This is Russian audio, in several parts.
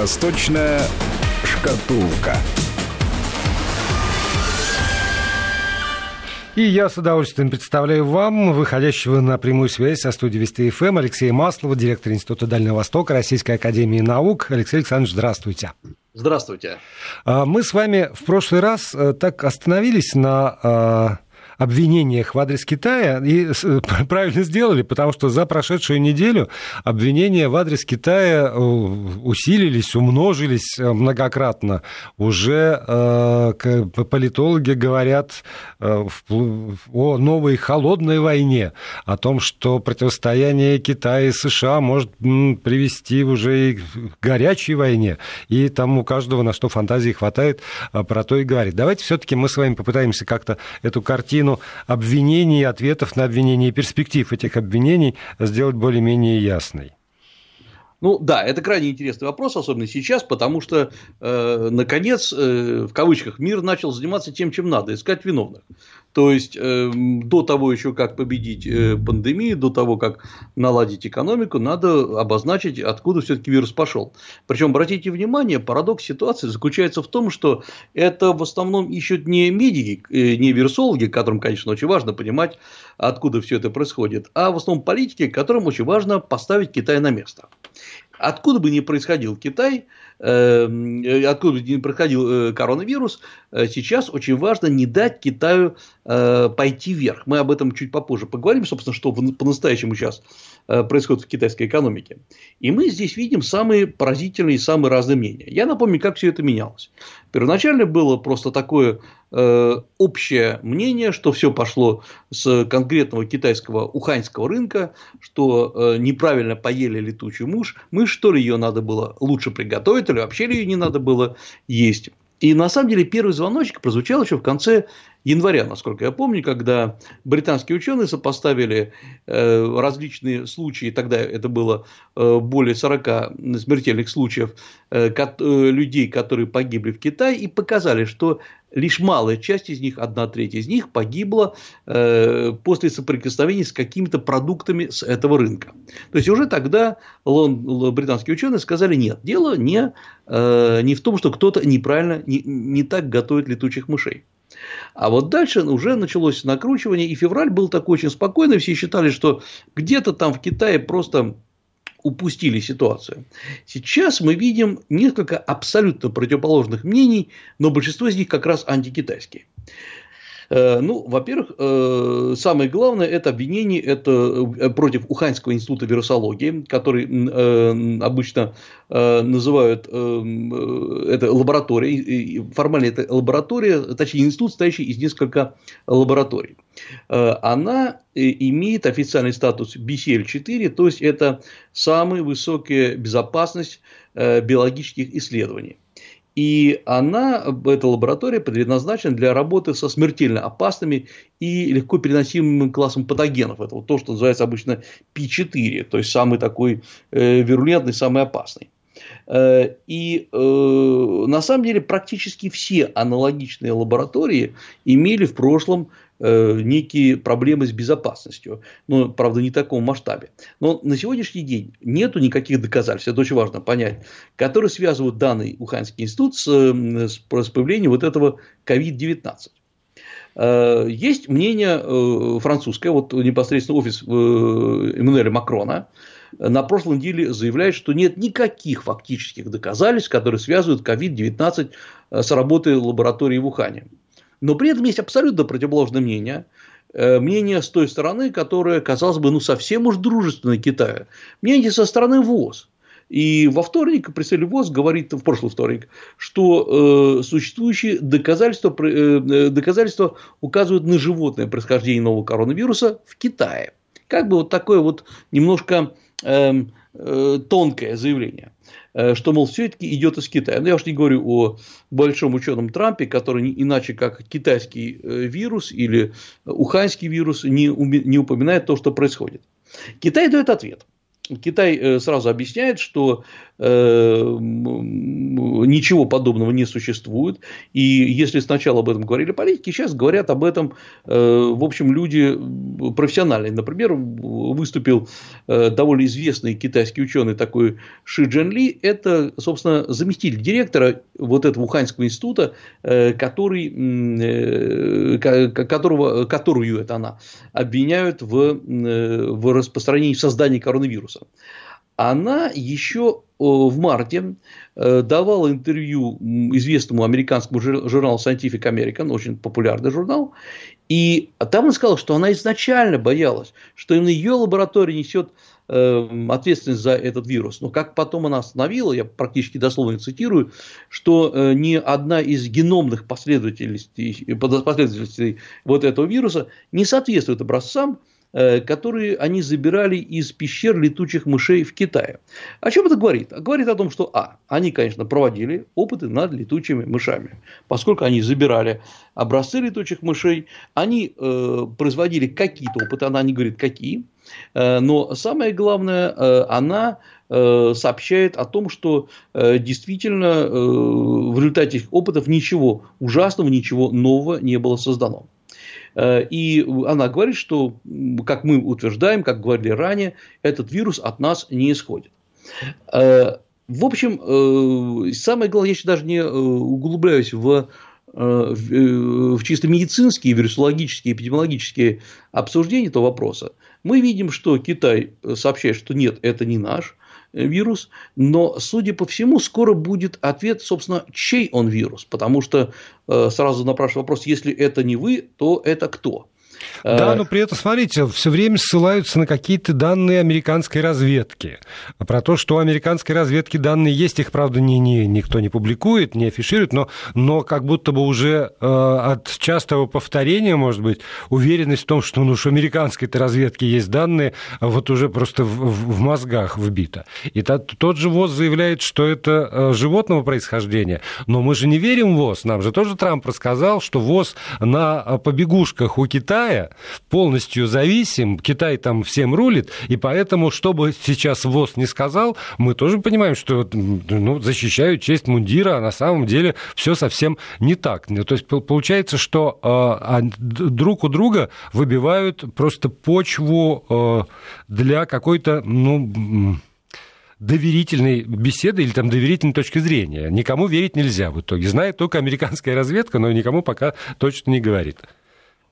Восточная шкатулка. И я с удовольствием представляю вам выходящего на прямую связь со студией Вести ФМ Алексея Маслова, директор Института Дальнего Востока Российской Академии Наук. Алексей Александрович, здравствуйте. Здравствуйте. А, мы с вами в прошлый раз э, так остановились на а, обвинениях в адрес Китая, и правильно сделали, потому что за прошедшую неделю обвинения в адрес Китая э, усилились, умножились э, многократно. Уже э, политологи говорят о новой холодной войне, о том, что противостояние Китая и США может привести уже и к горячей войне. И там у каждого на что фантазии хватает, про то и говорит. Давайте все-таки мы с вами попытаемся как-то эту картину картину обвинений, ответов на обвинения и перспектив этих обвинений сделать более-менее ясной. Ну да, это крайне интересный вопрос, особенно сейчас, потому что, э, наконец, э, в кавычках, мир начал заниматься тем, чем надо, искать виновных. То есть, э, до того еще, как победить э, пандемию, до того, как наладить экономику, надо обозначить, откуда все-таки вирус пошел. Причем, обратите внимание, парадокс ситуации заключается в том, что это в основном ищут не медики, э, не вирусологи, которым, конечно, очень важно понимать, откуда все это происходит, а в основном политики, которым очень важно поставить Китай на место. Откуда бы ни происходил Китай, Эм, э, откуда не проходил э, коронавирус, э, сейчас очень важно не дать Китаю пойти вверх. Мы об этом чуть попозже поговорим, собственно, что по-настоящему сейчас происходит в китайской экономике. И мы здесь видим самые поразительные и самые разные мнения. Я напомню, как все это менялось. Первоначально было просто такое общее мнение, что все пошло с конкретного китайского уханьского рынка, что неправильно поели летучую мышь, мышь, что ли ее надо было лучше приготовить, или вообще ли ее не надо было есть. И на самом деле первый звоночек прозвучал еще в конце января, насколько я помню, когда британские ученые сопоставили э, различные случаи, тогда это было э, более 40 смертельных случаев э, людей, которые погибли в Китае, и показали, что лишь малая часть из них, одна треть из них погибла э, после соприкосновения с какими-то продуктами с этого рынка. То есть уже тогда лон, британские ученые сказали, нет, дело не, э, не в том, что кто-то неправильно, не, не так готовит летучих мышей. А вот дальше уже началось накручивание, и февраль был такой очень спокойный, все считали, что где-то там в Китае просто упустили ситуацию. Сейчас мы видим несколько абсолютно противоположных мнений, но большинство из них как раз антикитайские. Э, ну, во-первых, э, самое главное это обвинение это э, против Уханьского института вирусологии, который обычно называют это лабораторией. Формально это лаборатория, точнее институт, стоящий из нескольких лабораторий. Она имеет официальный статус BCL4, то есть это самая высокая безопасность биологических исследований. И она, эта лаборатория предназначена для работы со смертельно опасными и легко переносимым классом патогенов. Это вот то, что называется обычно P4, то есть самый такой э, вирулентный, самый опасный. Э, и э, на самом деле практически все аналогичные лаборатории имели в прошлом Э, некие проблемы с безопасностью. Но, правда, не в таком масштабе. Но на сегодняшний день нету никаких доказательств, это очень важно понять, которые связывают данный Уханьский институт с, с, с появлением вот этого COVID-19. Э, есть мнение э, французское, вот непосредственно офис Эммануэля Макрона, на прошлой неделе заявляет, что нет никаких фактических доказательств, которые связывают COVID-19 с работой лаборатории в Ухане. Но при этом есть абсолютно противоположное мнение. Э, мнение с той стороны, которое, казалось бы, ну, совсем уж дружественное Китаю. Мнение со стороны ВОЗ. И во вторник представитель ВОЗ говорит, в прошлый вторник, что э, существующие доказательства, э, доказательства указывают на животное происхождение нового коронавируса в Китае. Как бы вот такое вот немножко э, э, тонкое заявление. Э, что, мол, все-таки идет из Китая. Но я уж не говорю о большом ученом Трампе, который не иначе как китайский э, вирус или уханьский вирус не, не упоминает то, что происходит. Китай дает ответ. Китай э, сразу объясняет, что ничего подобного не существует. И если сначала об этом говорили политики, сейчас говорят об этом, в общем, люди профессиональные. Например, выступил довольно известный китайский ученый такой Ши Джен Ли. Это, собственно, заместитель директора вот этого Уханьского института, который, которого, которую это она обвиняют в, в распространении, в создании коронавируса она еще в марте э, давала интервью известному американскому журналу Scientific American, очень популярный журнал, и там она сказала, что она изначально боялась, что на ее лаборатории несет э, ответственность за этот вирус. Но как потом она остановила, я практически дословно цитирую, что э, ни одна из геномных последовательностей, последовательностей вот этого вируса не соответствует образцам, Э, которые они забирали из пещер летучих мышей в Китае. О чем это говорит? Говорит о том, что, а, они, конечно, проводили опыты над летучими мышами, поскольку они забирали образцы летучих мышей, они э, производили какие-то опыты, она не говорит, какие, э, но самое главное, э, она э, сообщает о том, что э, действительно в результате этих опытов ничего ужасного, ничего нового не было создано. Э, и она говорит, что, как мы утверждаем, как говорили ранее, этот вирус от нас не исходит. Э, в общем, э, самое главное, я еще даже не углубляюсь в в чисто медицинские, вирусологические, эпидемиологические обсуждения этого вопроса, мы видим, что Китай сообщает, что нет, это не наш, вирус, но, судя по всему, скоро будет ответ, собственно, чей он вирус, потому что э, сразу напрашиваю вопрос, если это не вы, то это кто? Да, э, но при этом, смотрите, все время ссылаются на какие-то данные американской разведки. Про то, что у американской разведки данные есть, их, правда, не, не, никто не публикует, не афиширует, но, но как будто бы уже э, от частого повторения, может быть, уверенность в том, что ну, у американской-то разведки есть данные, вот уже просто в, в мозгах вбито. И тот, тот же ВОЗ заявляет, что это э, животного происхождения, но мы же не верим в ВОЗ. Нам же тоже Трамп рассказал, что ВОЗ на э, побегушках у Китая Китая полностью зависим, Китай там всем рулит, и поэтому, что бы сейчас ВОЗ не сказал, мы тоже понимаем, что ну, защищают честь мундира, а на самом деле все совсем не так. Ну, то есть получается, что э, друг у друга выбивают просто почву э, для какой-то, ну, доверительной беседы или там доверительной точки зрения. Никому верить нельзя в итоге. Знает только американская разведка, но никому пока точно не говорит.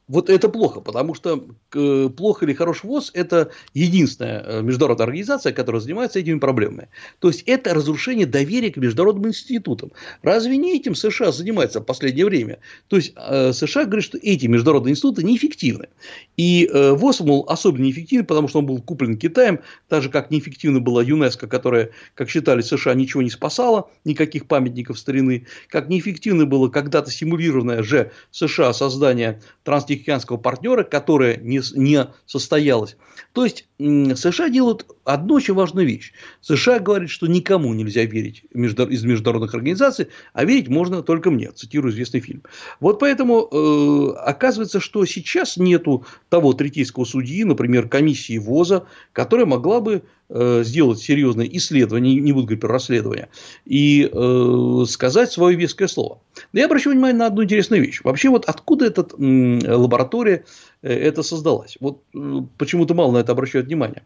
Вот это плохо, потому что э, плохо или хорош ВОЗ – это единственная э, международная организация, которая занимается этими проблемами. То есть, это разрушение доверия к международным институтам. Разве не этим США занимается в последнее время? То есть, э, США говорят, что эти международные институты неэффективны. И ВОЗ, мол, особенно неэффективен, потому что он был куплен Китаем, так же, как неэффективна была ЮНЕСКО, которая, как считали США, ничего не спасала, никаких памятников старины, как неэффективно было когда-то симулированное же США создание транстехнического тихоокеанского партнера, которая не, не состоялась. То есть США делают одну очень важную вещь. США говорят, что никому нельзя верить из международных организаций, а верить можно только мне, цитирую известный фильм. Вот поэтому э, оказывается, что сейчас нету того третейского судьи, например, комиссии ВОЗа, которая могла бы сделать серьезное исследование, не буду говорить про расследование, и э, сказать свое веское слово. Но я обращу внимание на одну интересную вещь. Вообще, вот откуда эта лаборатория э, это создалась? Вот э, почему-то мало на это обращают внимание.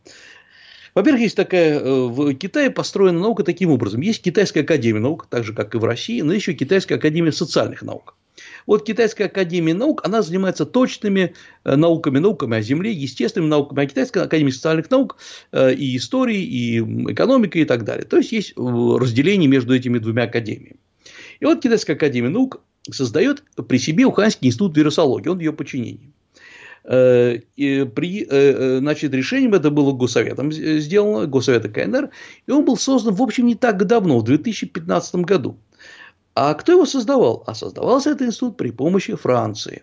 Во-первых, есть такая, э, в Китае построена наука таким образом. Есть Китайская академия наук, так же, как и в России, но еще Китайская академия социальных наук. Вот Китайская академия наук, она занимается точными э, науками, науками о Земле, естественными науками, а Китайская академия социальных наук э, и истории, и экономика и так далее. То есть, есть разделение между этими двумя академиями. И вот Китайская академия наук создает при себе Уханьский институт вирусологии, он в ее подчинении. Э, при, э, э, значит, решением это было Госсоветом сделано, Госсовета КНР, и он был создан, в общем, не так давно, в 2015 году. А кто его создавал? А создавался этот институт при помощи Франции.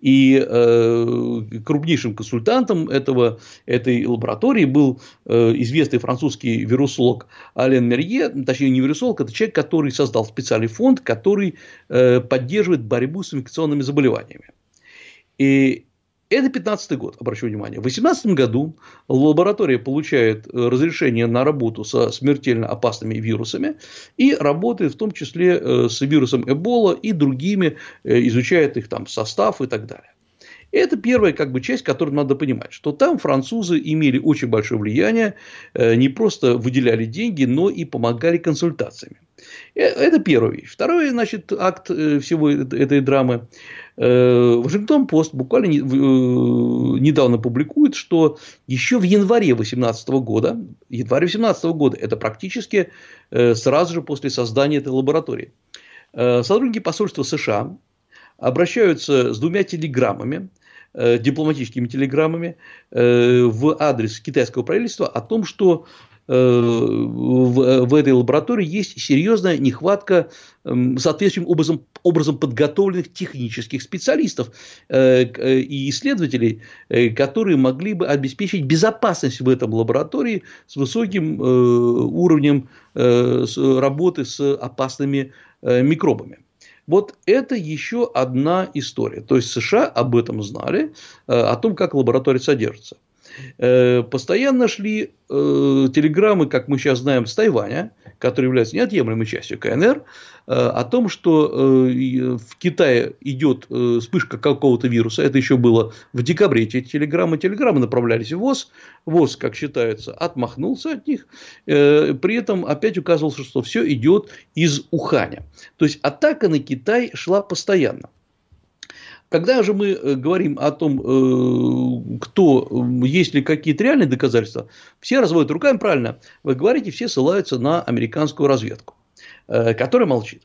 И э, крупнейшим консультантом этого, этой лаборатории был э, известный французский вирусолог Ален Мерье, точнее не вирусолог, это человек, который создал специальный фонд, который э, поддерживает борьбу с инфекционными заболеваниями. И Это 15 год, обращу внимание. В 18 году лаборатория получает э, разрешение на работу со смертельно опасными вирусами и работает в том числе э, с вирусом Эбола и другими, э, изучает их там состав и так далее. Это первая как бы, часть, которую надо понимать, что там французы имели очень большое влияние, не просто выделяли деньги, но и помогали консультациями. Это первая вещь. Второй, значит, акт всего этой драмы Э, Вашингтон Пост буквально э, недавно публикует, что еще в январе 2018 года, январь 2018 года, это практически э, сразу же после создания этой лаборатории, сотрудники посольства США обращаются с двумя телеграммами, дипломатическими телеграммами в адрес китайского правительства о том, что в, в этой лаборатории есть серьезная нехватка соответствующим образом, образом подготовленных технических специалистов э, э, и исследователей, э, которые могли бы обеспечить безопасность в этом лаборатории с высоким уровнем работы с опасными микробами. Вот это еще одна история. То есть США об этом знали, о том, как лаборатория содержится. Э, постоянно шли э, телеграммы, как мы сейчас знаем, с Тайваня, который является неотъемлемой частью КНР, э, о том, что в Китае идет вспышка какого-то вируса. Это еще было в декабре эти телеграммы. Телеграммы направлялись в ВОЗ. ВОЗ, как считается, отмахнулся от них. При этом опять указывался, что все идет из Уханя. То есть атака на Китай шла постоянно. Когда же мы э, говорим о том, э, кто, есть ли какие-то реальные доказательства, все разводят руками правильно. Вы говорите, все ссылаются на американскую разведку, э, которая молчит.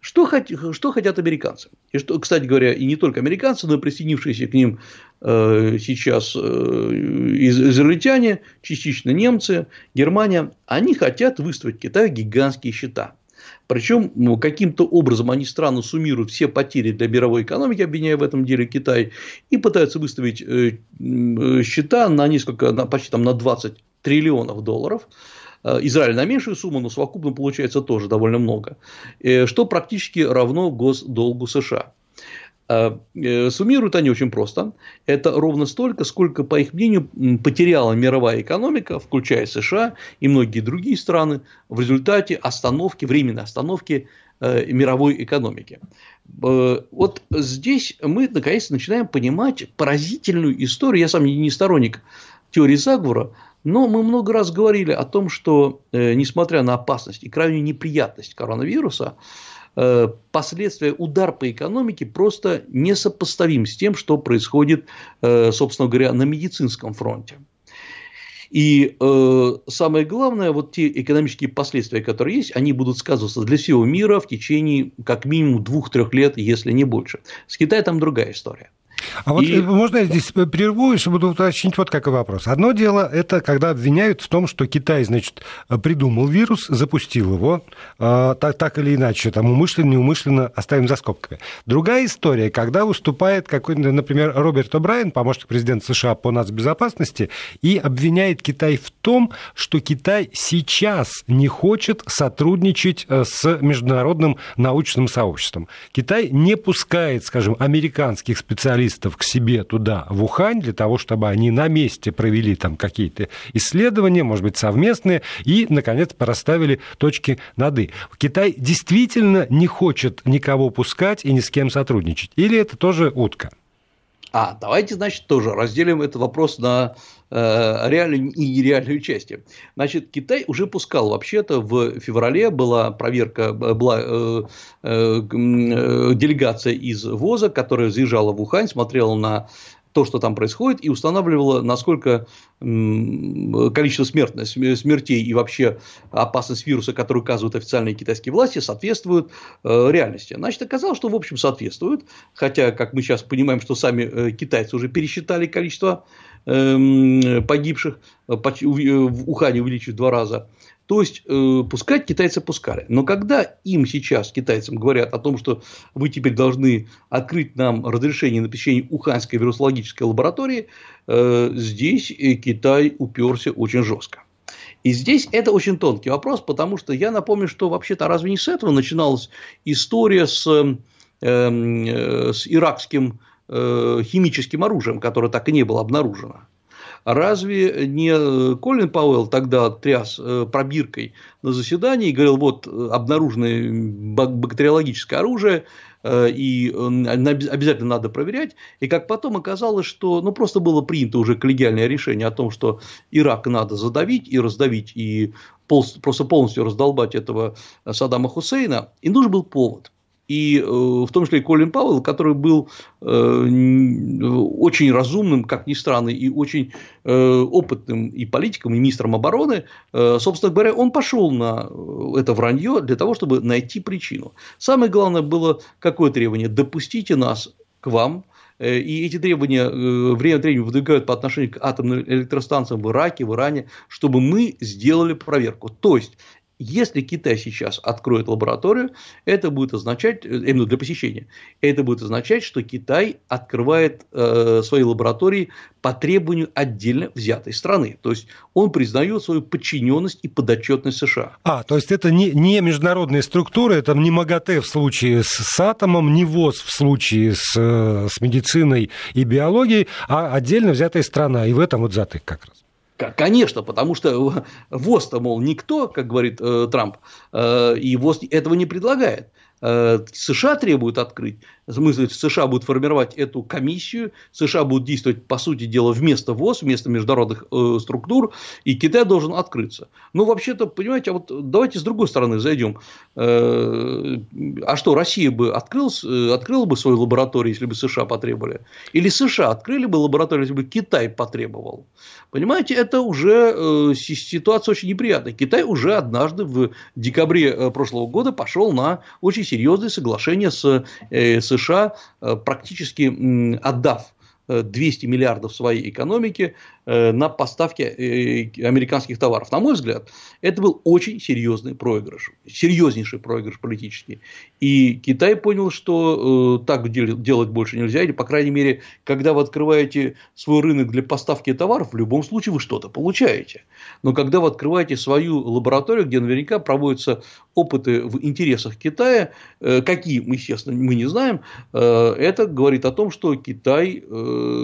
Что, хот, что хотят американцы? И что, кстати говоря, и не только американцы, но и присоединившиеся к ним сейчас израильтяне, частично немцы, Германия, они хотят выставить Китаю гигантские счета. Причем ну, каким-то образом они странно суммируют все потери для мировой экономики, обвиняя в этом деле Китай, и пытаются выставить э, э, счета на несколько, на, почти там на 20 триллионов долларов. Э, Израиль на меньшую сумму, но совокупно получается тоже довольно много, что практически равно госдолгу США. А, э, суммируют они очень просто. Это ровно столько, сколько, по их мнению, потеряла мировая экономика, включая США и многие другие страны, в результате остановки, временной остановки э, мировой экономики. Э, вот здесь мы наконец начинаем понимать поразительную историю. Я сам не сторонник теории заговора, но мы много раз говорили о том, что несмотря на опасность и крайнюю неприятность коронавируса, Э, последствия, удар по экономике просто несопоставим с тем, что происходит, э, собственно говоря, на медицинском фронте. И э, самое главное, вот те экономические последствия, которые есть, они будут сказываться для всего мира в течение как минимум двух-трех лет, если не больше. С Китаем там другая история. А вот и... можно я здесь прерву, чтобы уточнить вот какой вопрос. Одно дело, это когда обвиняют в том, что Китай, значит, придумал вирус, запустил его, так, так или иначе, там умышленно, неумышленно, оставим за скобками. Другая история, когда выступает какой-то, например, Роберт О'Брайен, помощник президента США по нацбезопасности, и обвиняет Китай в том, что Китай сейчас не хочет сотрудничать э, с международным научным сообществом. Китай не пускает, скажем, американских специалистов специалистов к себе туда, в Ухань, для того, чтобы они на месте провели там какие-то исследования, может быть, совместные, и, наконец, порасставили точки над «и». Китай действительно не хочет никого пускать и ни с кем сотрудничать? Или это тоже утка? А, давайте, значит, тоже разделим этот вопрос на э, реальную и нереальную части. Значит, Китай уже пускал вообще-то в феврале была проверка, была э, э, э делегация из ВОЗа, которая заезжала в Ухань, смотрела на то, что там происходит, и устанавливала, насколько количество смертей и вообще опасность вируса, который указывают официальные китайские власти, соответствуют э, реальности. Значит, оказалось, что в общем соответствует, хотя, как мы сейчас понимаем, что сами э, китайцы уже пересчитали количество эм, погибших, э, в Ухане увеличив в два раза. То есть, э, пускать китайцы пускали. Но когда им сейчас, китайцам, говорят о том, что вы теперь должны открыть нам разрешение на посещение Уханьской вирусологической лаборатории, э, здесь э, Китай уперся очень жестко. И здесь это очень тонкий вопрос, потому что я напомню, что вообще-то разве не с этого начиналась история с, э, с иракским химическим оружием, которое так и не было обнаружено. Разве не Колин Пауэлл тогда тряс пробиркой на заседании и говорил, вот обнаруженное бактериологическое оружие, и обязательно надо проверять. И как потом оказалось, что ну, просто было принято уже коллегиальное решение о том, что Ирак надо задавить и раздавить, и просто полностью раздолбать этого Саддама Хусейна, и нужен был повод и э, в том числе и Колин Пауэлл, который был э, очень разумным, как ни странно, и очень э, опытным и политиком, и министром обороны, собственно говоря, он пошел на это вранье для того, чтобы найти причину. Самое главное было какое требование? Допустите нас к вам, и эти требования время от времени выдвигают по отношению к атомным электростанциям в Ираке, в Иране, чтобы мы сделали проверку. То есть, если Китай сейчас откроет лабораторию, это будет означать, э, именно для посещения, это будет означать, что Китай открывает э, свои лаборатории по требованию отдельно взятой страны. То есть он признает свою подчиненность и подотчетность США. А, то есть это не, не международные структуры, это не МАГАТЭ в случае с, с атомом, не ВОЗ в случае с, э, с медициной и биологией, а отдельно взятая страна. И в этом вот затык как раз. Конечно, потому что ВОЗ-то, мол, никто, как говорит э, Трамп, э, и ВОЗ этого не предлагает. Э, США требуют открыть, смысле, США будут формировать эту комиссию, США будут действовать, по сути дела, вместо ВОЗ, вместо международных э, структур, и Китай должен открыться. Ну, вообще-то, понимаете, а вот давайте с другой стороны зайдем. Э, а что, Россия бы открыл, открыла бы свою лабораторию, если бы США потребовали? Или США открыли бы лабораторию, если бы Китай потребовал? Понимаете, это уже ситуация очень неприятная. Китай уже однажды в декабре прошлого года пошел на очень серьезные соглашения с э, США, э, практически отдав 200 миллиардов своей экономики э, на поставки э, американских товаров. На мой взгляд, это был очень серьезный проигрыш, серьезнейший проигрыш политический. И Китай понял, что э, так делать больше нельзя, или, по крайней мере, когда вы открываете свой рынок для поставки товаров, в любом случае вы что-то получаете. Но когда вы открываете свою лабораторию, где наверняка проводятся опыты в интересах Китая, какие, естественно, мы не знаем, это говорит о том, что Китай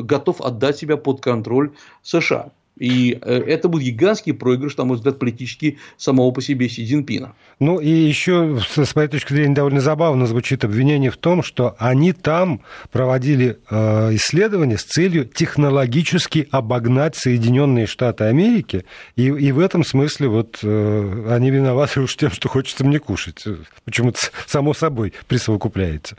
готов отдать себя под контроль США. И э, это был гигантский проигрыш, на мой взгляд, политический самого по себе Си Цзиньпина. Ну и еще, с моей точки зрения, довольно забавно звучит обвинение в том, что они там проводили э, исследования с целью технологически обогнать Соединенные Штаты Америки, и, и в этом смысле вот э, они виноваты уж тем, что хочется мне кушать. Почему-то само собой присовокупляется.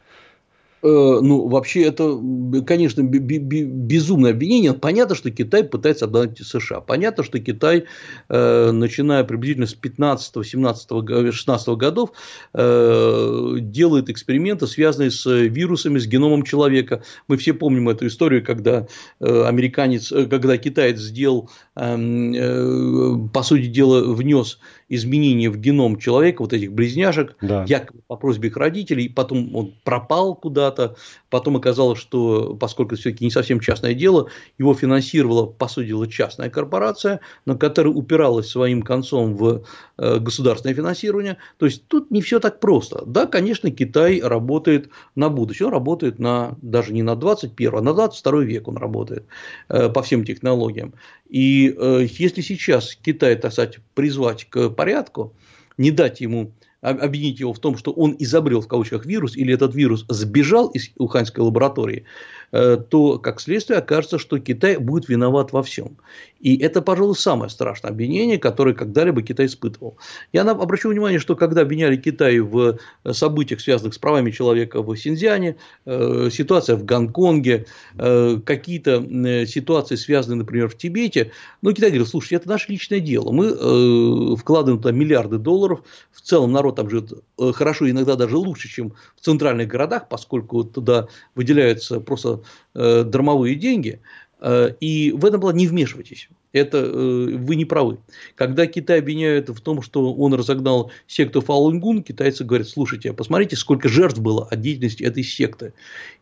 Э, ну, вообще, это, конечно, безумное обвинение. Понятно, что Китай пытается обдать США. Понятно, что Китай, э, начиная приблизительно с 15, 17, 16 годов, э, делает эксперименты, связанные с вирусами, с геномом человека. Мы все помним эту историю, когда американец, когда китаец сделал, эм, по сути дела, внес изменения в геном человека, вот этих близняшек, да. якобы по просьбе их родителей, потом он пропал куда-то, потом оказалось, что, поскольку все-таки не совсем частное дело, его финансировала, по сути дела, частная корпорация, но которая упиралась своим концом в государственное финансирование. То есть тут не все так просто. Да, конечно, Китай работает на будущее, он работает на, даже не на 21, а на 22 век он работает э, по всем технологиям. И э, если сейчас Китай, так сказать, призвать к порядку, не дать ему обвинить его в том, что он изобрел в кавычках вирус, или этот вирус сбежал из уханьской лаборатории, Э, то, как следствие, окажется, что Китай будет виноват во всем. И это, пожалуй, самое страшное обвинение, которое когда-либо Китай испытывал. Я обращу внимание, что когда обвиняли Китай в событиях, связанных с правами человека в Синьцзяне, э, ситуация в Гонконге, э, какие-то ситуации, связанные, например, в Тибете, ну, Китай говорил, слушайте, это наше личное дело, мы вкладываем туда миллиарды долларов, в целом народ там живет хорошо, иногда даже лучше, чем в центральных городах, поскольку туда выделяются просто э, дармовые деньги, э, и в этом было не вмешивайтесь. Это вы не правы. Когда Китай обвиняют в том, что он разогнал секту Фалунгун, китайцы говорят, слушайте, посмотрите, сколько жертв было от деятельности этой секты.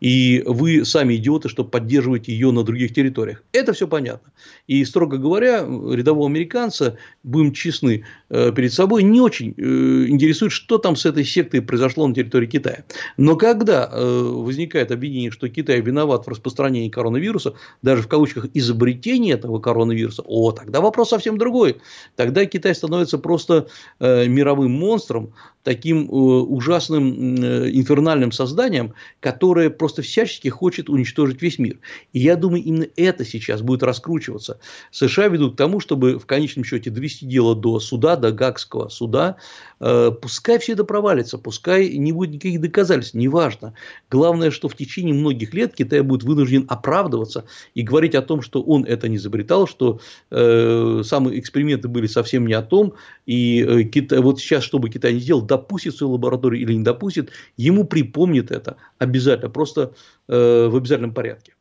И вы сами идиоты, что поддерживаете ее на других территориях. Это все понятно. И, строго говоря, рядового американца, будем честны перед собой, не очень интересует, что там с этой сектой произошло на территории Китая. Но когда возникает обвинение, что Китай виноват в распространении коронавируса, даже в кавычках изобретении этого коронавируса, о, тогда вопрос совсем другой. Тогда Китай становится просто э, мировым монстром, таким э, ужасным э, инфернальным созданием, которое просто всячески хочет уничтожить весь мир. И я думаю, именно это сейчас будет раскручиваться. США ведут к тому, чтобы в конечном счете довести дело до суда, до Гагского суда. Э, пускай все это провалится, пускай не будет никаких доказательств, неважно. Главное, что в течение многих лет Китай будет вынужден оправдываться и говорить о том, что он это не изобретал, что э, самые эксперименты были совсем не о том. И э, Китай, вот сейчас, что бы Китай не сделал, допустит свою лабораторию или не допустит, ему припомнит это обязательно, просто э, в обязательном порядке.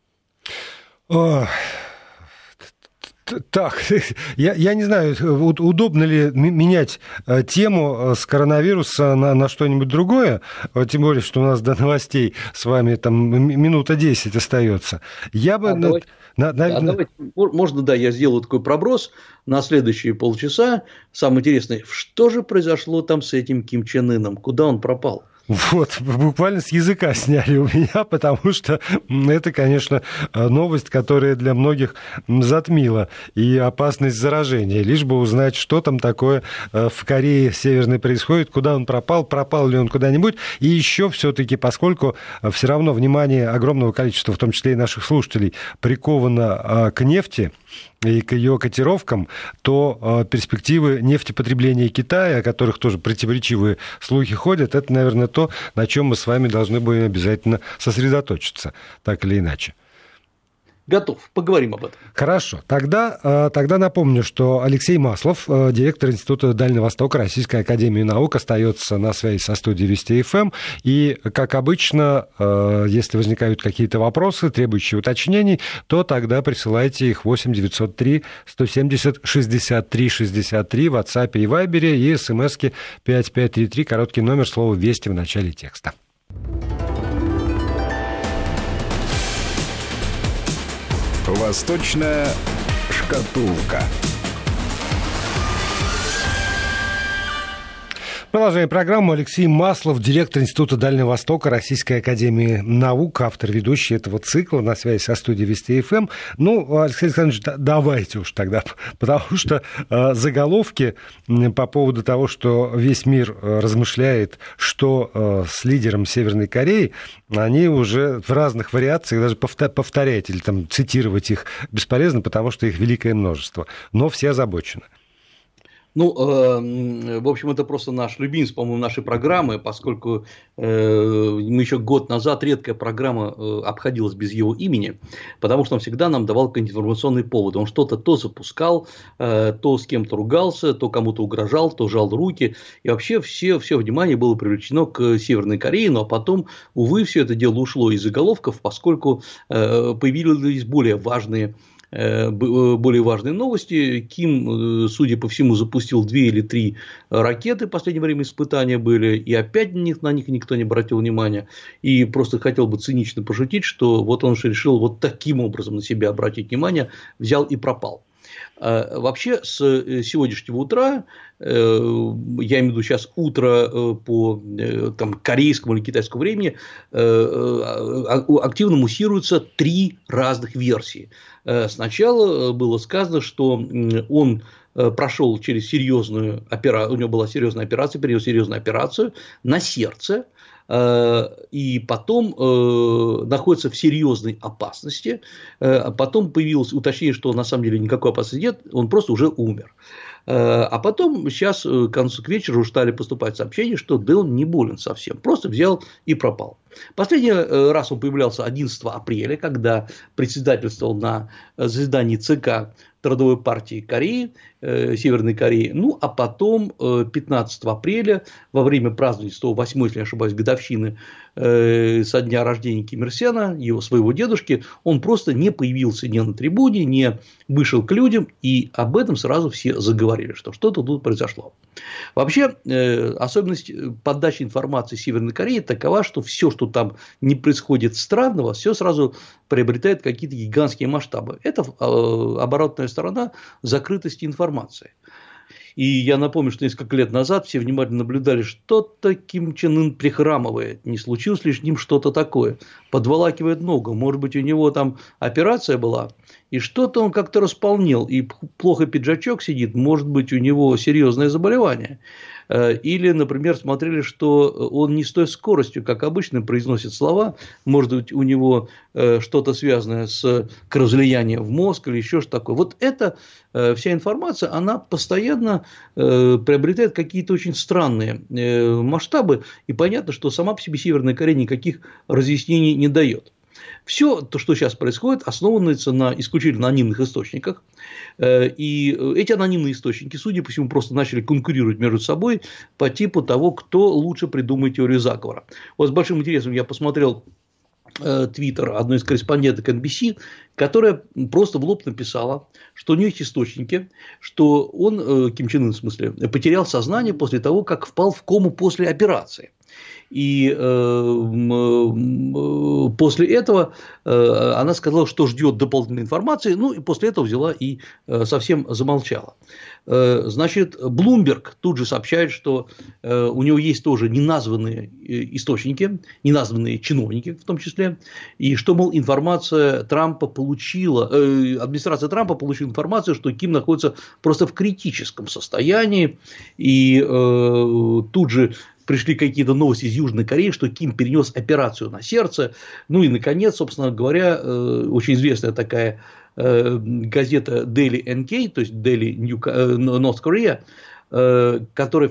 Так, я, я не знаю, удобно ли менять э, тему э, с коронавируса на, на что-нибудь другое, тем более, что у нас до новостей с вами там минута 10 остается. Я бы... А, давайте, на, на, а, на... давайте, можно, да, я сделаю такой проброс на следующие полчаса. Самое интересное, что же произошло там с этим Ким Чен Ыном? Куда он пропал? Вот, буквально с языка сняли у меня, потому что это, конечно, новость, которая для многих затмила и опасность заражения. Лишь бы узнать, что там такое э, в Корее Северной происходит, куда он пропал, пропал ли он куда-нибудь. И еще все-таки, поскольку все равно внимание огромного количества, в том числе и наших слушателей, приковано э, к нефти, и к ее котировкам, то э, перспективы нефтепотребления Китая, о которых тоже противоречивые слухи ходят, это, наверное, то, на чем мы с вами должны будем обязательно сосредоточиться, так или иначе готов. Поговорим об этом. Хорошо. Тогда, э, тогда напомню, что Алексей Маслов, э, директор Института Дальнего Востока Российской Академии Наук, остается на связи со студией Вести ФМ. Эм. И, как обычно, э, если возникают какие-то вопросы, требующие уточнений, то тогда присылайте их 8 903 170 63 63 в WhatsApp и Viber и смски 5533, короткий номер, слова «Вести» в начале текста. Восточная шкатулка. Продолжаем программу. Алексей Маслов, директор Института Дальнего Востока Российской Академии Наук, автор ведущий этого цикла на связи со студией Вести ФМ. Эм. Ну, Алексей Александрович, давайте уж тогда, потому что э, заголовки по поводу того, что весь мир э, размышляет, что э, с лидером Северной Кореи, они уже в разных вариациях, даже повторять или там цитировать их бесполезно, потому что их великое множество. Но все озабочены. Ну, э, в общем, это просто наш любимец, по-моему, нашей программы, поскольку э, мы еще год назад редкая программа э, обходилась без его имени, потому что он всегда нам давал информационный повод. Он что-то то запускал, э, то с кем-то ругался, то кому-то угрожал, то жал руки. И вообще все, все внимание было привлечено к Северной Корее, но потом, увы, все это дело ушло из заголовков, поскольку э, появились более важные более важные новости. Ким, э, судя по всему, запустил две или три ракеты, в последнее время испытания были, и опять на них, на них никто не обратил внимания. И просто хотел бы цинично пошутить, что вот он решил вот таким образом на себя обратить внимание, взял и пропал. Вообще, с сегодняшнего утра, я имею в виду сейчас утро по там, корейскому или китайскому времени, активно муссируются три разных версии. Э, сначала э, было сказано, что он э, прошел через серьезную операцию, у него была серьезная операция, перенес серьезную операцию на сердце, и потом находится в серьезной опасности. Потом появилось уточнение, что на самом деле никакой опасности нет, он просто уже умер. А потом сейчас к концу к вечеру стали поступать сообщения, что Дэн не болен совсем, просто взял и пропал. Последний э, раз он появлялся 11 апреля, когда председательствовал на заседании ЦК Трудовой партии Кореи. Северной Кореи. Ну, а потом 15 апреля, во время празднования 108 если не ошибаюсь, годовщины со дня рождения Ким Ир Сена, его своего дедушки, он просто не появился ни на трибуне, не вышел к людям, и об этом сразу все заговорили, что что-то тут произошло. Вообще, особенность подачи информации Северной Кореи такова, что все, что там не происходит странного, все сразу приобретает какие-то гигантские масштабы. Это э, оборотная сторона закрытости информации. И я напомню, что несколько лет назад все внимательно наблюдали, что-то Ким Чен Ын прихрамывает, не случилось ли с ним что-то такое, подволакивает ногу, может быть, у него там операция была, и что-то он как-то располнел, и плохо пиджачок сидит, может быть, у него серьезное заболевание. Э, или, например, смотрели, что он не с той скоростью, как обычно произносит слова, может быть, у него э, что-то связанное с кровоизлиянием в мозг или еще что такое. Вот эта э, вся информация, она постоянно приобретает какие-то очень странные масштабы, и понятно, что сама по себе Северная Корея никаких разъяснений не дает. Все то, что сейчас происходит, основывается на исключительно анонимных источниках. Э, и эти анонимные источники, судя по всему, просто начали конкурировать между собой по типу того, кто лучше придумает теорию заговора. Вот с большим интересом я посмотрел э, твиттер одной из корреспонденток NBC, которая просто в лоб написала, что у нее есть источники, что он, э, Ким Чен Ын в смысле, потерял сознание после того, как впал в кому после операции. И э, э, после этого э, она сказала, что ждет дополнительной информации, ну и после этого взяла и совсем замолчала. Значит, Блумберг тут же сообщает, что у него есть тоже неназванные источники, неназванные чиновники в том числе, и что, мол, информация Трампа получила, администрация Трампа получила информацию, что Ким находится просто в критическом состоянии, и тут же пришли какие-то новости из Южной Кореи, что Ким перенес операцию на сердце. Ну и, наконец, собственно говоря, э, очень известная такая э, газета Daily NK, то есть Daily New, э, North Korea, которая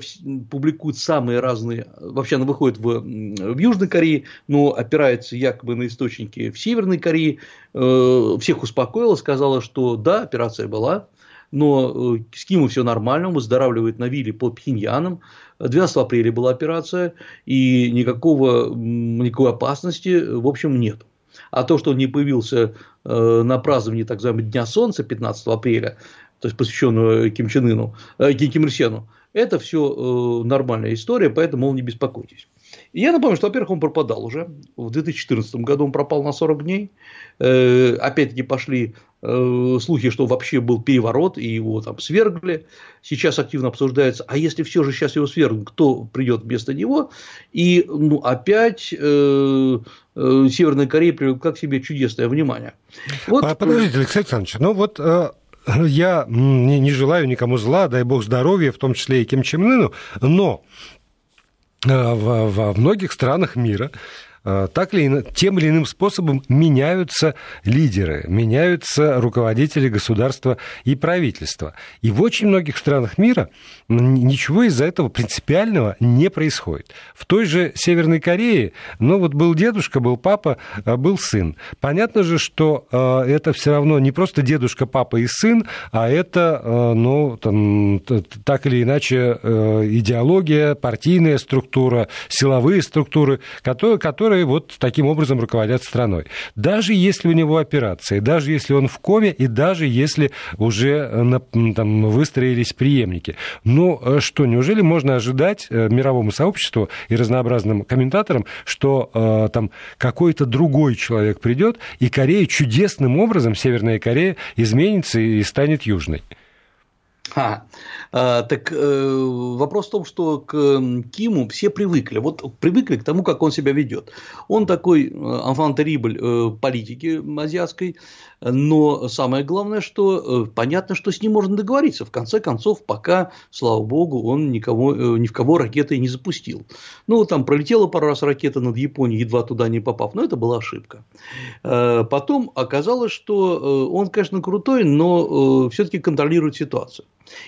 публикует самые разные, вообще она выходит в, в Южной Корее, но опирается якобы на источники в Северной Корее, всех успокоила, сказала, что да, операция была, но с Кимом все нормально, он выздоравливает на вилле под Пхеньяном, 12 апреля была операция, и никакого, никакой опасности, в общем, нет. А то, что он не появился э, на праздновании так называемого Дня Солнца 15 апреля, то есть посвященного Ким Чен Ыну, э, Ким Ир это все э, нормальная история, поэтому, мол, не беспокойтесь. И я напомню, что, во-первых, он пропадал уже. В 2014 году он пропал на 40 дней. Э, опять-таки пошли э, слухи, что вообще был переворот, и его там свергли. Сейчас активно обсуждается, а если все же сейчас его свергнут, кто придет вместо него? И ну, опять э, Северная Корея привлекла к себе чудесное внимание. Вот... Подождите, Алексей Александрович, ну вот я не, не желаю никому зла, дай бог здоровья, в том числе и Ким Чен Ыну, но во, во многих странах мира Э, так или тем или иным способом меняются лидеры, меняются руководители государства и правительства. И в очень многих странах мира ничего из-за этого принципиального не происходит. В той же Северной Корее, ну вот был дедушка, был папа, э, был сын. Понятно же, что э, это все равно не просто дедушка, папа и сын, а это, ну, там, так или иначе, идеология, партийная структура, силовые структуры, которые, которые вот таким образом руководят страной. Даже если у него операция, даже если он в коме, и даже если уже э, там, выстроились преемники. Ну э, что, неужели можно ожидать э, мировому сообществу и разнообразным комментаторам, что там какой-то другой человек придет, и Корея чудесным образом, Северная Корея, изменится и станет южной? А, так э, вопрос в том, что к Киму все привыкли. Вот привыкли к тому, как он себя ведет. Он такой enfant э, э, политики азиатской, но самое главное, что э, понятно, что с ним можно договориться. В конце концов, пока, слава богу, он никого, э, ни в кого ракетой не запустил. Ну, там пролетела пару раз ракета над Японией, едва туда не попав, но это была ошибка. Э, потом оказалось, что он, конечно, крутой, но все-таки контролирует ситуацию.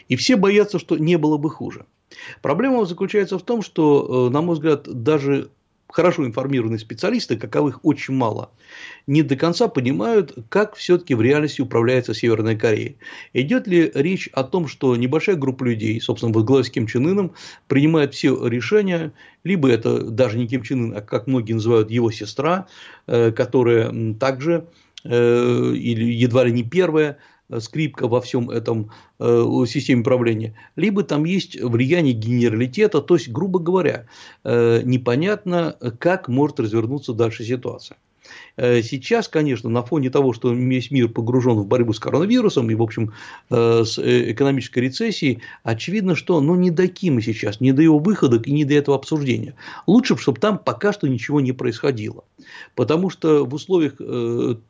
И все боятся, что не было бы хуже. Проблема заключается в том, что, на мой взгляд, даже хорошо информированные специалисты, каковых очень мало, не до конца понимают, как все-таки в реальности управляется Северная Корея. Идет ли речь о том, что небольшая группа людей, собственно, во главе с Ким Чен Ыном, принимает все решения, либо это даже не Ким Чен Ын, а как многие называют его сестра, э, которая также э, или едва ли не первая Э, скрипка во всем этом системе управления, либо там есть влияние генералитета, то есть, грубо говоря, непонятно, как может развернуться дальше ситуация. Э, сейчас, конечно, на фоне того, что весь мир погружен в борьбу с коронавирусом и, в общем, э, с э, экономической рецессией, очевидно, что ну, не до Кима сейчас, не до его выхода и не до этого обсуждения. Лучше, чтобы там пока что ничего не происходило. Потому что в условиях,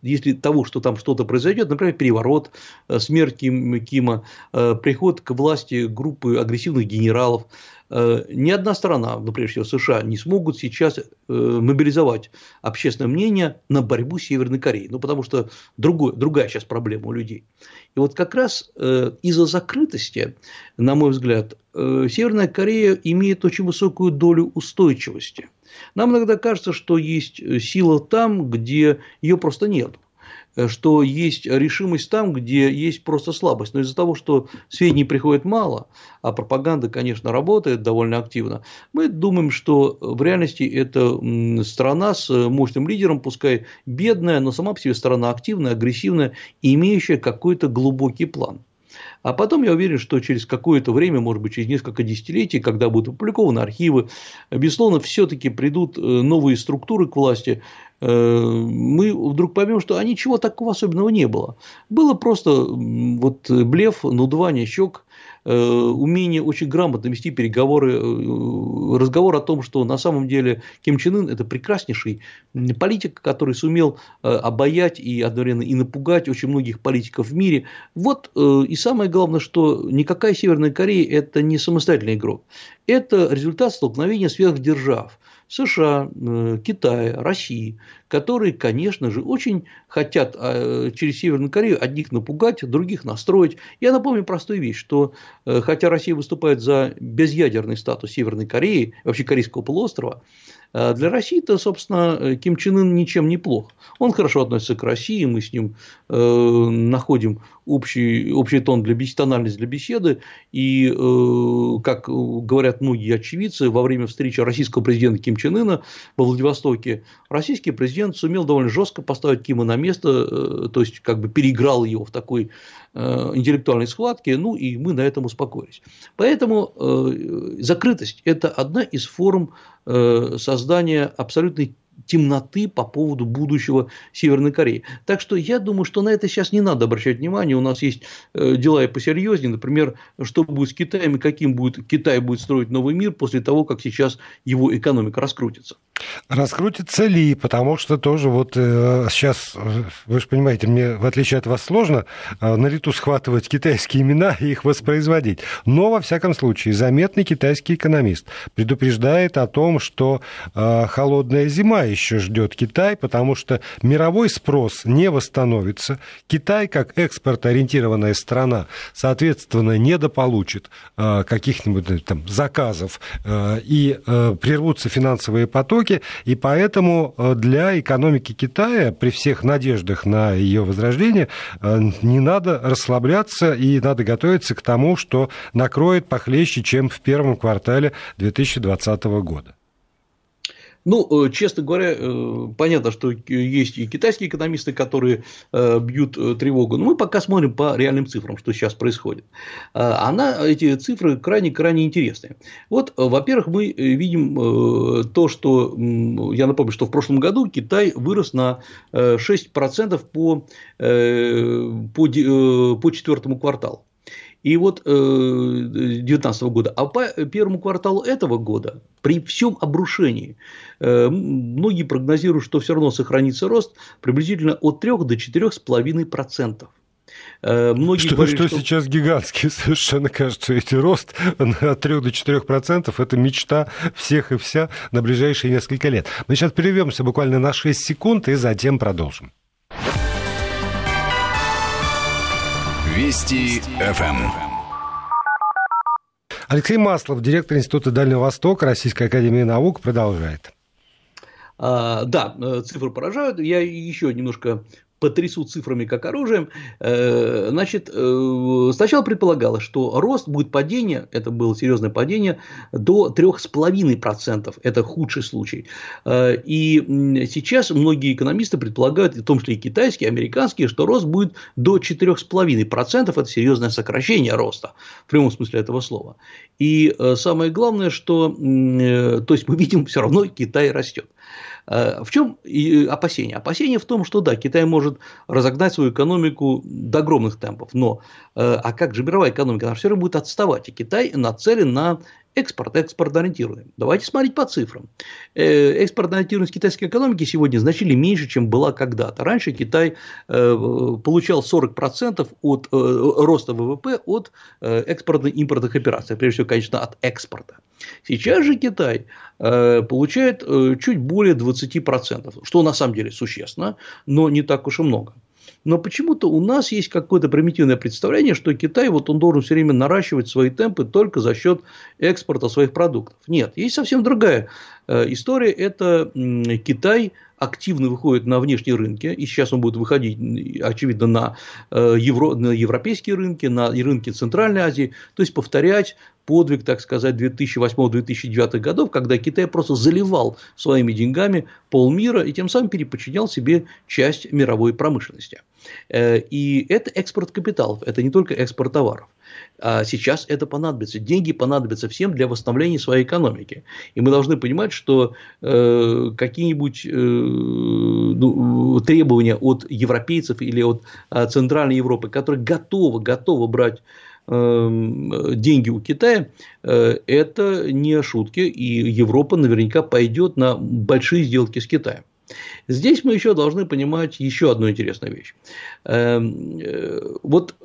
если того, что там что-то произойдет, например, переворот, смерть Кима, приход к власти группы агрессивных генералов, ни одна страна, прежде всего США, не смогут сейчас э, мобилизовать общественное мнение на борьбу с Северной Кореей. Ну, потому что другой, другая сейчас проблема у людей. И вот как раз э, из-за закрытости, на мой взгляд, Северная Корея имеет очень высокую долю устойчивости. Нам иногда кажется, что есть сила там, где ее просто нет. Что есть решимость там, где есть просто слабость. Но из-за того, что сведений приходит мало, а пропаганда, конечно, работает довольно активно, мы думаем, что в реальности это страна с мощным лидером, пускай бедная, но сама по себе страна активная, агрессивная имеющая какой-то глубокий план. А потом я уверен, что через какое-то время, может быть, через несколько десятилетий, когда будут опубликованы архивы, безусловно, все-таки придут э, новые структуры к власти, мы вдруг поймем, что а ничего такого особенного не было. Было просто вот блеф, надувание щек, Э, умение очень грамотно вести переговоры, э, разговор о том, что на самом деле Ким Чен Ын – это прекраснейший политик, который сумел э, обаять и одновременно и напугать очень многих политиков в мире. Вот и самое главное, что никакая Северная Корея – это не самостоятельный игрок. Это результат столкновения сверхдержав – США, э, Китая, России, которые, конечно же, очень хотят э, через Северную Корею одних напугать, других настроить. Я напомню простую вещь, что э, хотя Россия выступает за безъядерный статус Северной Кореи, вообще Корейского полуострова, для России-то, собственно, э, Ким Чен Ын ничем не плох. Он хорошо относится к России, мы с ним э, находим общий, общий тон для тональность для беседы. И, э, как говорят многие очевидцы, во время встречи российского президента Ким Чен Ына во Владивостоке, российский президент сумел довольно жестко поставить Кима на место, то есть как бы переиграл его в такой интеллектуальной схватке, ну и мы на этом успокоились. Поэтому закрытость – это одна из форм Э, создания абсолютной темноты по поводу будущего Северной Кореи. Так что я думаю, что на это сейчас не надо обращать внимание. У нас есть э, дела и посерьезнее. Например, что будет с Китаем и каким будет Китай будет строить новый мир после того, как сейчас его экономика раскрутится. Раскрутится ли? Потому что тоже вот э, сейчас, э, вы же понимаете, мне, в отличие от вас, сложно на лету схватывать китайские имена и их воспроизводить. Но, во всяком случае, заметный китайский экономист предупреждает о том, что холодная зима еще ждет Китай, потому что мировой спрос не восстановится. Китай, как экспортоориентированная страна, соответственно, недополучит э, каких-нибудь э, там заказов э, и прервутся финансовые потоки, и поэтому для экономики Китая при всех надеждах на ее возрождение не надо расслабляться и надо готовиться к тому, что накроет похлеще, чем в первом квартале 2020 года. Ну, э, честно говоря, э, понятно, что есть и китайские экономисты, которые э, бьют тревогу, но мы пока смотрим по реальным цифрам, что сейчас происходит. Она, эти цифры крайне-крайне интересные. Вот, во-первых, мы видим то, что, я напомню, что в прошлом году Китай вырос на 6% по, по, по четвертому кварталу. И вот 2019 э, года, а по первому кварталу этого года, при всем обрушении, э, многие прогнозируют, что все равно сохранится рост приблизительно от 3 до 4,5%. Э, многие что, говорят, что, что сейчас гигантский совершенно кажется эти рост от 3 до 4 процентов это мечта всех и вся на ближайшие несколько лет. Мы сейчас прервемся буквально на 6 секунд и затем продолжим. Вести ФМ. Алексей Маслов, директор Института Дальнего Востока Российской Академии Наук, продолжает. А, да, цифры поражают. Я еще немножко потрясу цифрами как оружием. Э, значит, э, сначала предполагалось, что рост будет падение, это было серьезное падение, до 3,5%. Это худший случай. Э, и сейчас многие экономисты предполагают, в том числе и китайские, и американские, что рост будет до 4,5%. Это серьезное сокращение роста, в прямом смысле этого слова. И самое главное, что то есть мы видим, все равно Китай растет. Э, в чем опасение? Опасение в том, что да, Китай может разогнать свою экономику до огромных темпов, но э, а как же мировая экономика, она все равно будет отставать, и Китай нацелен на экспорт, экспорт ориентированный. Давайте смотреть по цифрам. Э, экспорт ориентированность китайской экономики сегодня значительно меньше, чем была когда-то. Раньше Китай получал 40% от роста ВВП от экспортно-импортных операций, прежде всего, конечно, от экспорта. Сейчас же Китай Э, получает э, чуть более 20%, что на самом деле существенно, но не так уж и много. Но почему-то у нас есть какое-то примитивное представление, что Китай вот он должен все время наращивать свои темпы только за счет экспорта своих продуктов. Нет, есть совсем другая э, история. Это Китай активно выходит на внешние рынки, и сейчас он будет выходить, очевидно, на, евро, на европейские рынки, на рынки Центральной Азии, то есть повторять подвиг, так сказать, 2008-2009 годов, когда Китай просто заливал своими деньгами полмира и тем самым переподчинял себе часть мировой промышленности. Э, и это экспорт капиталов, это не только экспорт товаров. А сейчас это понадобится. Деньги понадобятся всем для восстановления своей экономики. И мы должны понимать, что э, какие-нибудь э, ну, требования от европейцев или от э, Центральной Европы, которые готовы, готовы брать деньги у Китая, э, это не шутки, и Европа наверняка пойдет на большие сделки с Китаем. Здесь мы еще должны понимать еще одну интересную вещь. Эм, э, вот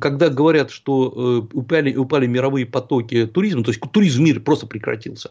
когда говорят, что э, упали, упали мировые потоки туризма, то есть туризм в мире просто прекратился,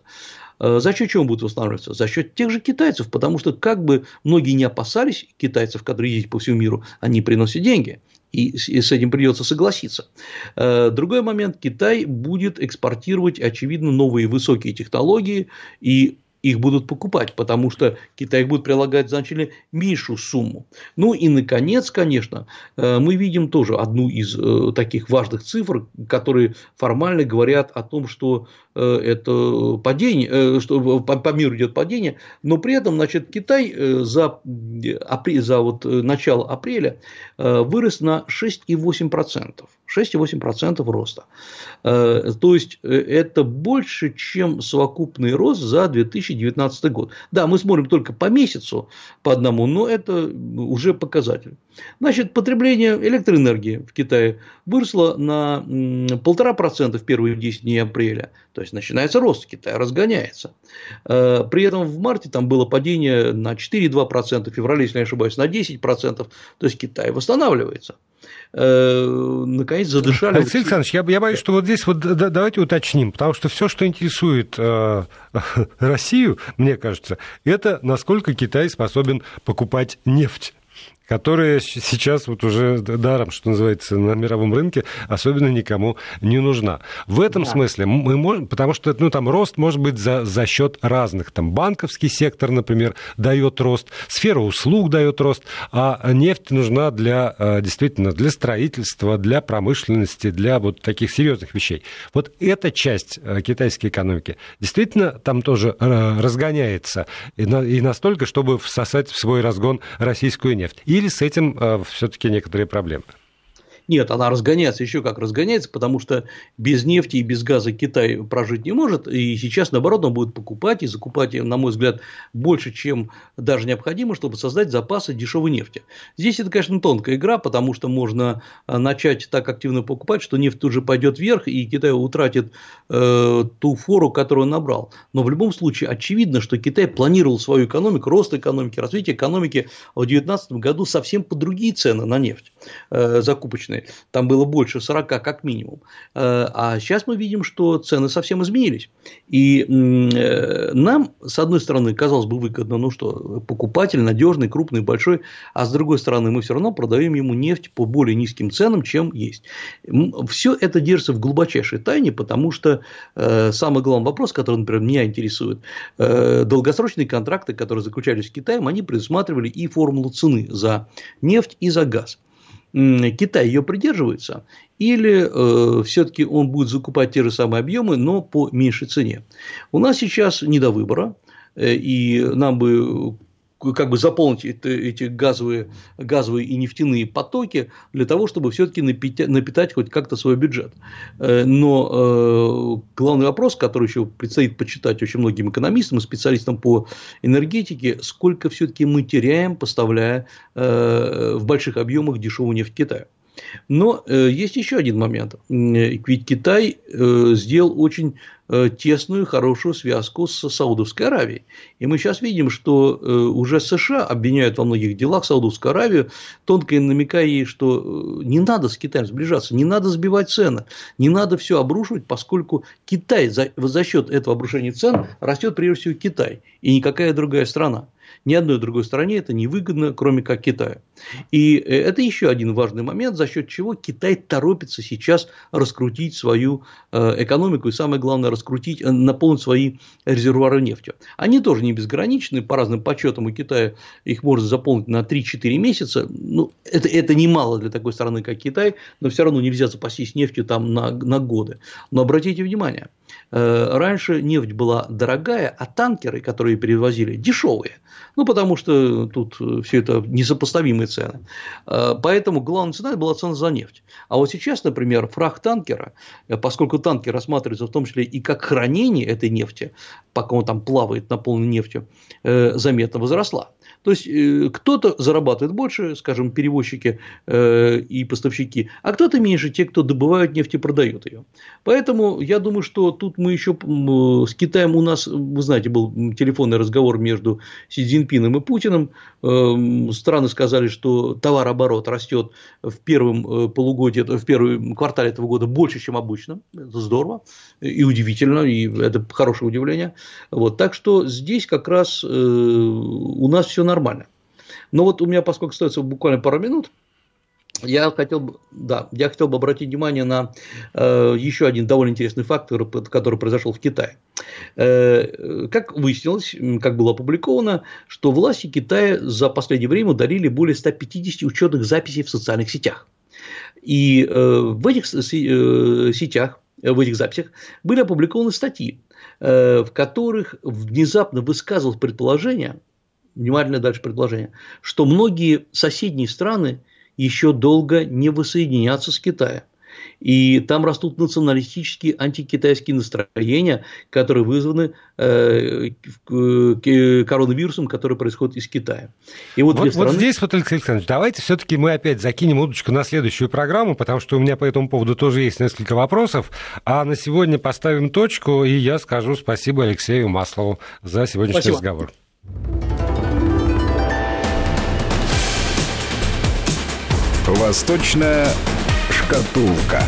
за счет чего он будет восстанавливаться? За счет тех же китайцев, потому что как бы многие не опасались китайцев, которые ездят по всему миру, они приносят деньги и с этим придется согласиться. Э, другой момент, Китай будет экспортировать, очевидно, новые высокие технологии, и их будут покупать, потому что Китай будет прилагать значительно меньшую сумму. Ну и, наконец, конечно, э, мы видим тоже одну из э, таких важных цифр, которые формально говорят о том, что э, это падение, что по миру идет падение, но при этом, значит, Китай за, за вот начало апреля вырос на 6,8%. 6,8% роста. Э, то есть, э, это больше, чем совокупный рост за 2019 год. Да, мы смотрим только по месяцу по одному, но это уже показатель. Значит, потребление электроэнергии в Китае выросло на 1,5% в первые 10 дней апреля. То есть, начинается рост, Китай разгоняется. Э, при этом в марте там было падение на 4,2%, в феврале, если не ошибаюсь, на 10%. То есть, Китай восстанавливается. Э, наконец задышали. Алексей Александрович, я, я боюсь, что вот здесь вот давайте уточним, потому что все, что интересует э, Россию, мне кажется, это насколько Китай способен покупать нефть которая сейчас вот уже даром, что называется, на мировом рынке особенно никому не нужна. В этом да. смысле мы можем, потому что ну, там рост может быть за, за счет разных. Там банковский сектор, например, дает рост, сфера услуг дает рост, а нефть нужна для э, действительно для строительства, для промышленности, для вот таких серьезных вещей. Вот эта часть э, китайской экономики действительно там тоже э, разгоняется и, на, и настолько, чтобы всосать в свой разгон российскую нефть. И или с этим э, все-таки некоторые проблемы? Нет, она разгоняется, еще как разгоняется, потому что без нефти и без газа Китай прожить не может, и сейчас, наоборот, он будет покупать и закупать, на мой взгляд, больше, чем даже необходимо, чтобы создать запасы дешевой нефти. Здесь это, конечно, тонкая игра, потому что можно э, начать так активно покупать, что нефть тут же пойдет вверх, и Китай утратит э, ту фору, которую он набрал. Но в любом случае очевидно, что Китай планировал свою экономику, рост экономики, развитие экономики в 2019 году совсем по другие цены на нефть э, закупочные войны. Там было больше 40 как минимум. Э, а сейчас мы видим, что цены совсем изменились. И э, нам, с одной стороны, казалось бы, выгодно, ну что, покупатель надежный, крупный, большой, а с другой стороны, мы все равно продаем ему нефть по более низким ценам, чем есть. Все это держится в глубочайшей тайне, потому что э, самый главный вопрос, который, например, меня интересует, долгосрочные контракты, которые заключались с Китаем, они предусматривали и формулу цены за нефть и за газ. Китай ее придерживается, или э, все-таки он будет закупать те же самые объемы, но по меньшей цене. У нас сейчас не до выбора, э, и нам бы как бы заполнить эти газовые, газовые и нефтяные потоки для того, чтобы все-таки напитать, напитать хоть как-то свой бюджет. Э, но э, главный вопрос, который еще предстоит почитать очень многим экономистам и специалистам по энергетике, сколько все-таки мы теряем, поставляя э, в больших объемах дешевую нефть Китая. Но э, есть еще один момент. Ведь Китай э, сделал очень э, тесную, хорошую связку с Саудовской Аравией. И мы сейчас видим, что уже США обвиняют во многих делах Саудовскую Аравию, тонко намекая ей, что не надо с Китаем сближаться, не надо сбивать цены, не надо все обрушивать, поскольку Китай за, за счет этого обрушения цен растет прежде всего Китай и никакая другая страна. Ни одной другой стране это не выгодно, кроме как Китаю. И э, это еще один важный момент, за счет чего Китай торопится сейчас раскрутить свою э, экономику и, самое главное, раскрутить, э, наполнить свои резервуары нефтью. Они тоже не безграничны, по разным подсчетам у Китая их можно заполнить на 3-4 месяца. Ну, это, это немало для такой страны, как Китай, но все равно нельзя запастись нефтью там на, на годы. Но обратите внимание, раньше нефть была дорогая, а танкеры, которые перевозили, дешевые. Ну, потому что тут все это несопоставимые цены. Э, поэтому главная цена была цена за нефть. А вот сейчас, например, фраг танкера, э, поскольку танкер рассматривается в том числе и как хранение этой нефти, пока он там плавает наполненный нефтью, э, заметно возросла. То есть э, кто-то зарабатывает больше, скажем, перевозчики э, и поставщики, а кто-то меньше, те, кто добывают нефть и продают ее. Поэтому я думаю, что тут мы еще с Китаем у нас, вы знаете, был телефонный разговор между Си Цзиньпином и Путиным. Эм, страны сказали, что товарооборот растет в первом э, полугодии, в первом квартале этого года больше, чем обычно. Это здорово и удивительно, и это хорошее удивление. Вот. Так что здесь как раз у нас все нормально. Но вот у меня, поскольку остается буквально пару минут, я хотел бы, да, я хотел бы обратить внимание на э, еще один довольно интересный факт, который произошел в Китае. Э, как выяснилось, как было опубликовано, что власти Китая за последнее время удалили более 150 учетных записей в социальных сетях. И э, в этих э, сетях, в этих записях были опубликованы статьи, э, в которых внезапно высказывалось предположение, внимательно дальше предложение, что многие соседние страны еще долго не воссоединятся с Китаем. И там растут националистические антикитайские настроения, которые вызваны э, коронавирусом, который происходит из Китая. И вот, вот, страны... вот здесь, вот, Алексей Александрович, давайте все-таки мы опять закинем удочку на следующую программу, потому что у меня по этому поводу тоже есть несколько вопросов. А на сегодня поставим точку, и я скажу спасибо Алексею Маслову за сегодняшний спасибо. разговор. Восточная шкатулка.